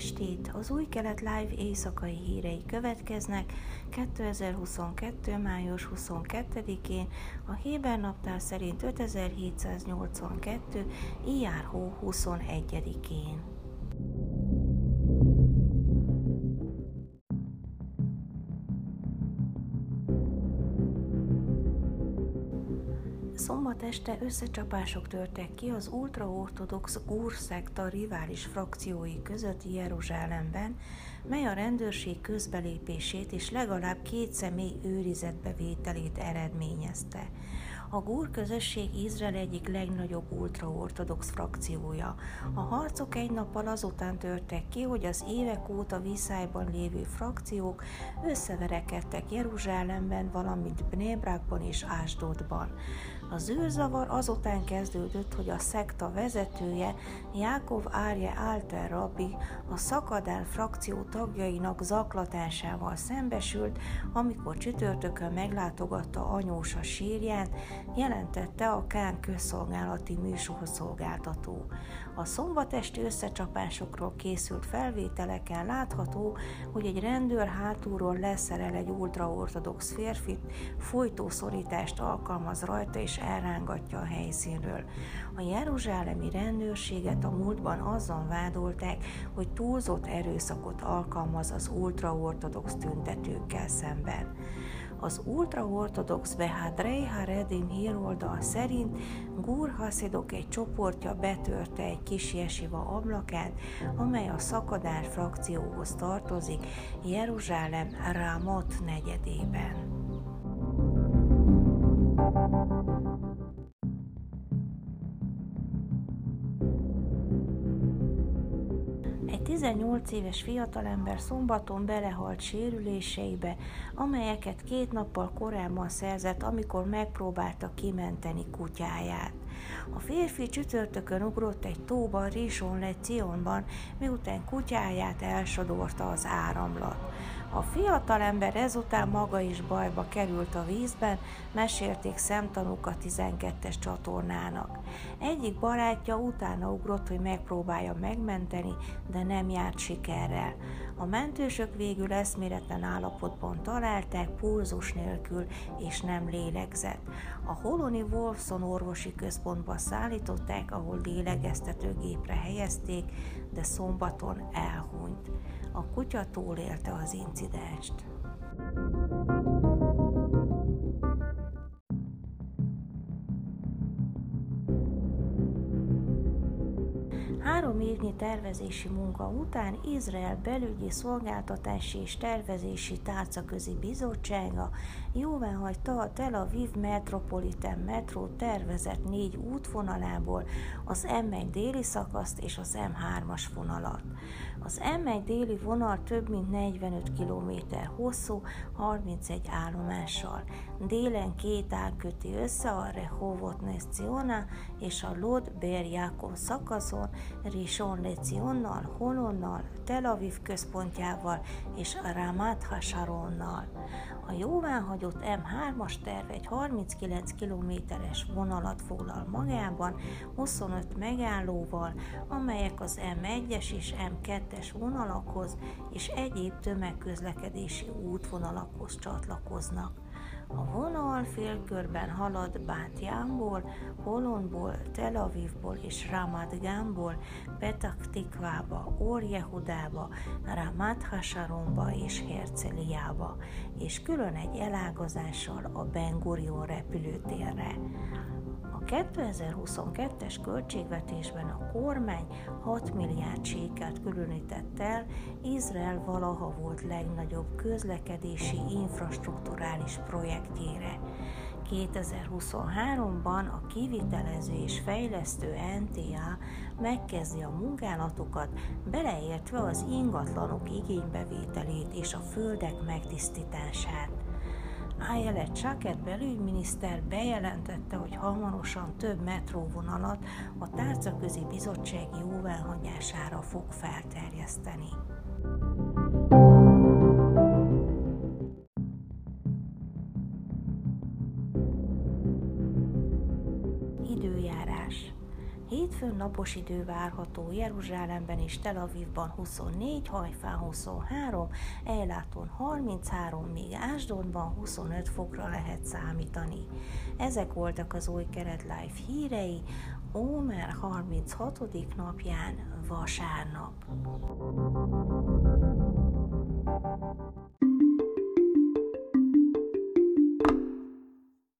estét! Az új kelet live éjszakai hírei következnek 2022. május 22-én, a Héber naptár szerint 5782. IR hó 21-én. Szombat este összecsapások törtek ki az ultraortodox gúrszekta rivális frakciói között Jeruzsálemben, mely a rendőrség közbelépését és legalább két személy őrizetbevételét eredményezte. A gúr közösség Izrael egyik legnagyobb ultraortodox frakciója. A harcok egy nappal azután törtek ki, hogy az évek óta viszályban lévő frakciók összeverekedtek Jeruzsálemben, valamint Bnébrákban és Ásdodban. Az űrzavar azután kezdődött, hogy a szekta vezetője, Jákov Árje Alter Rabbi a szakadál frakció tagjainak zaklatásával szembesült, amikor csütörtökön meglátogatta anyósa sírját, jelentette a Kán közszolgálati műsorszolgáltató. A szombatesti összecsapásokról készült felvételeken látható, hogy egy rendőr hátulról leszerel egy ultraortodox férfit, folytószorítást alkalmaz rajta és elrángatja a helyszínről. A jeruzsálemi rendőrséget a múltban azzal vádolták, hogy túlzott erőszakot alkalmaz az ultraortodox tüntetőkkel szemben. Az ultraortodox Behadrei Haredim híroldal szerint Gur Haszidok egy csoportja betörte egy kis jesiva ablakát, amely a szakadár frakcióhoz tartozik Jeruzsálem Ramot negyedében. Egy 18 éves fiatalember szombaton belehalt sérüléseibe, amelyeket két nappal korábban szerzett, amikor megpróbálta kimenteni kutyáját. A férfi csütörtökön ugrott egy tóba Rison Le Cionban, miután kutyáját elsodorta az áramlat. A fiatalember ezután maga is bajba került a vízben, mesélték szemtanúk a 12-es csatornának. Egyik barátja utána ugrott, hogy megpróbálja megmenteni, de nem járt sikerrel. A mentősök végül eszméletlen állapotban találták, pulzus nélkül és nem lélegzett. A Holoni Wolfson orvosi központba szállították, ahol lélegeztetőgépre helyezték, de szombaton elhunyt. A kutya túlélte az incidenst. Három évnyi tervezési munka után Izrael belügyi szolgáltatási és tervezési tárcaközi bizottsága jóváhagyta a Tel Aviv Metropolitan Metro tervezett négy útvonalából az M1 déli szakaszt és az M3-as vonalat. Az M1 déli vonal több mint 45 km hosszú, 31 állomással. Délen két ág köti össze a Rehovot Nesziona és a Lod Ber Jakob szakaszon, Rishon Lecionnal, Holonnal, Tel Aviv központjával és Ramat Hasharonnal. A jóváhagyott M3-as terv egy 39 kilométeres vonalat foglal magában, 25 megállóval, amelyek az M1-es és M2-es vonalakhoz és egyéb tömegközlekedési útvonalakhoz csatlakoznak. A vonal félkörben halad Bátyámból, Holonból, Tel Avivból és Ramat Gámból, Petak Tikvába, Or Jehudába, Ramat Hasharonba és Herceliába, és külön egy elágazással a Ben Gurion repülőtérre. 2022-es költségvetésben a kormány 6 milliárd sékelt különített el Izrael valaha volt legnagyobb közlekedési infrastruktúrális projektjére. 2023-ban a kivitelező és fejlesztő NTA megkezdi a munkálatokat, beleértve az ingatlanok igénybevételét és a földek megtisztítását. Ayele Csaket belügyminiszter bejelentette, hogy hamarosan több metróvonalat a tárcaközi bizottság jóváhagyására fog felterjeszteni. Időjárás Hétfőn napos idő várható Jeruzsálemben és Tel Avivban 24, Hajfán 23, Ejláton 33, míg Ásdonban 25 fokra lehet számítani. Ezek voltak az új Keret Life hírei, Ómer 36. napján vasárnap.